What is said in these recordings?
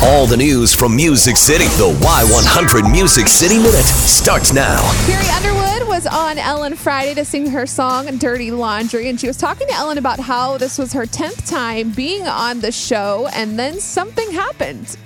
All the news from Music City. The Y100 Music City Minute starts now. Carrie Underwood was on Ellen Friday to sing her song Dirty Laundry, and she was talking to Ellen about how this was her 10th time being on the show, and then something happened.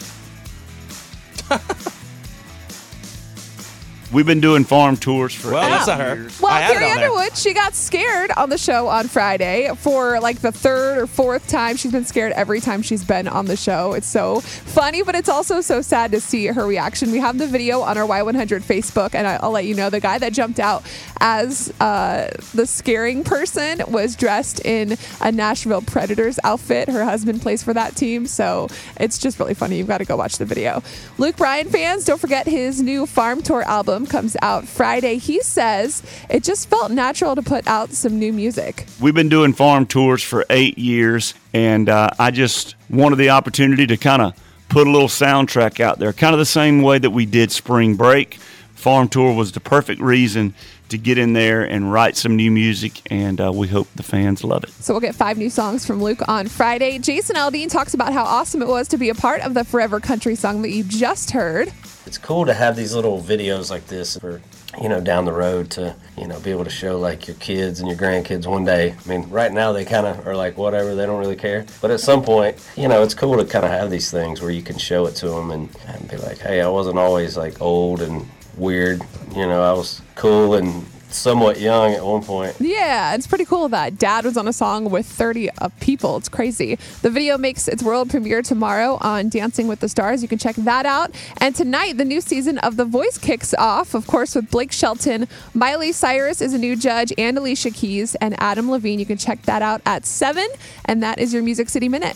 We've been doing farm tours for Well, eight that's not her. years. Well, I Carrie. Underwood, she got scared on the show on Friday for like the third or fourth time. She's been scared every time she's been on the show. It's so funny, but it's also so sad to see her reaction. We have the video on our Y100 Facebook, and I- I'll let you know the guy that jumped out as uh, the scaring person was dressed in a Nashville Predators outfit. Her husband plays for that team, so it's just really funny. You've got to go watch the video. Luke Bryan fans, don't forget his new Farm Tour album comes out Friday. He says it just felt natural to put out some new music. We've been doing farm tours for eight years, and uh, I just wanted the opportunity to kind of put a little soundtrack out there, kind of the same way that we did Spring Break. Farm Tour was the perfect reason to get in there and write some new music, and uh, we hope the fans love it. So we'll get five new songs from Luke on Friday. Jason Aldean talks about how awesome it was to be a part of the Forever Country song that you just heard. it's cool to have these little videos like this for you know down the road to you know be able to show like your kids and your grandkids one day i mean right now they kind of are like whatever they don't really care but at some point you know it's cool to kind of have these things where you can show it to them and, and be like hey i wasn't always like old and weird you know i was cool and somewhat young at one point Yeah, it's pretty cool that dad was on a song with 30 uh, people. It's crazy. The video makes its world premiere tomorrow on Dancing with the Stars. You can check that out. And tonight, the new season of The Voice kicks off, of course, with Blake Shelton. Miley Cyrus is a new judge, and Alicia Keys and Adam Levine. You can check that out at 7. And that is your Music City Minute.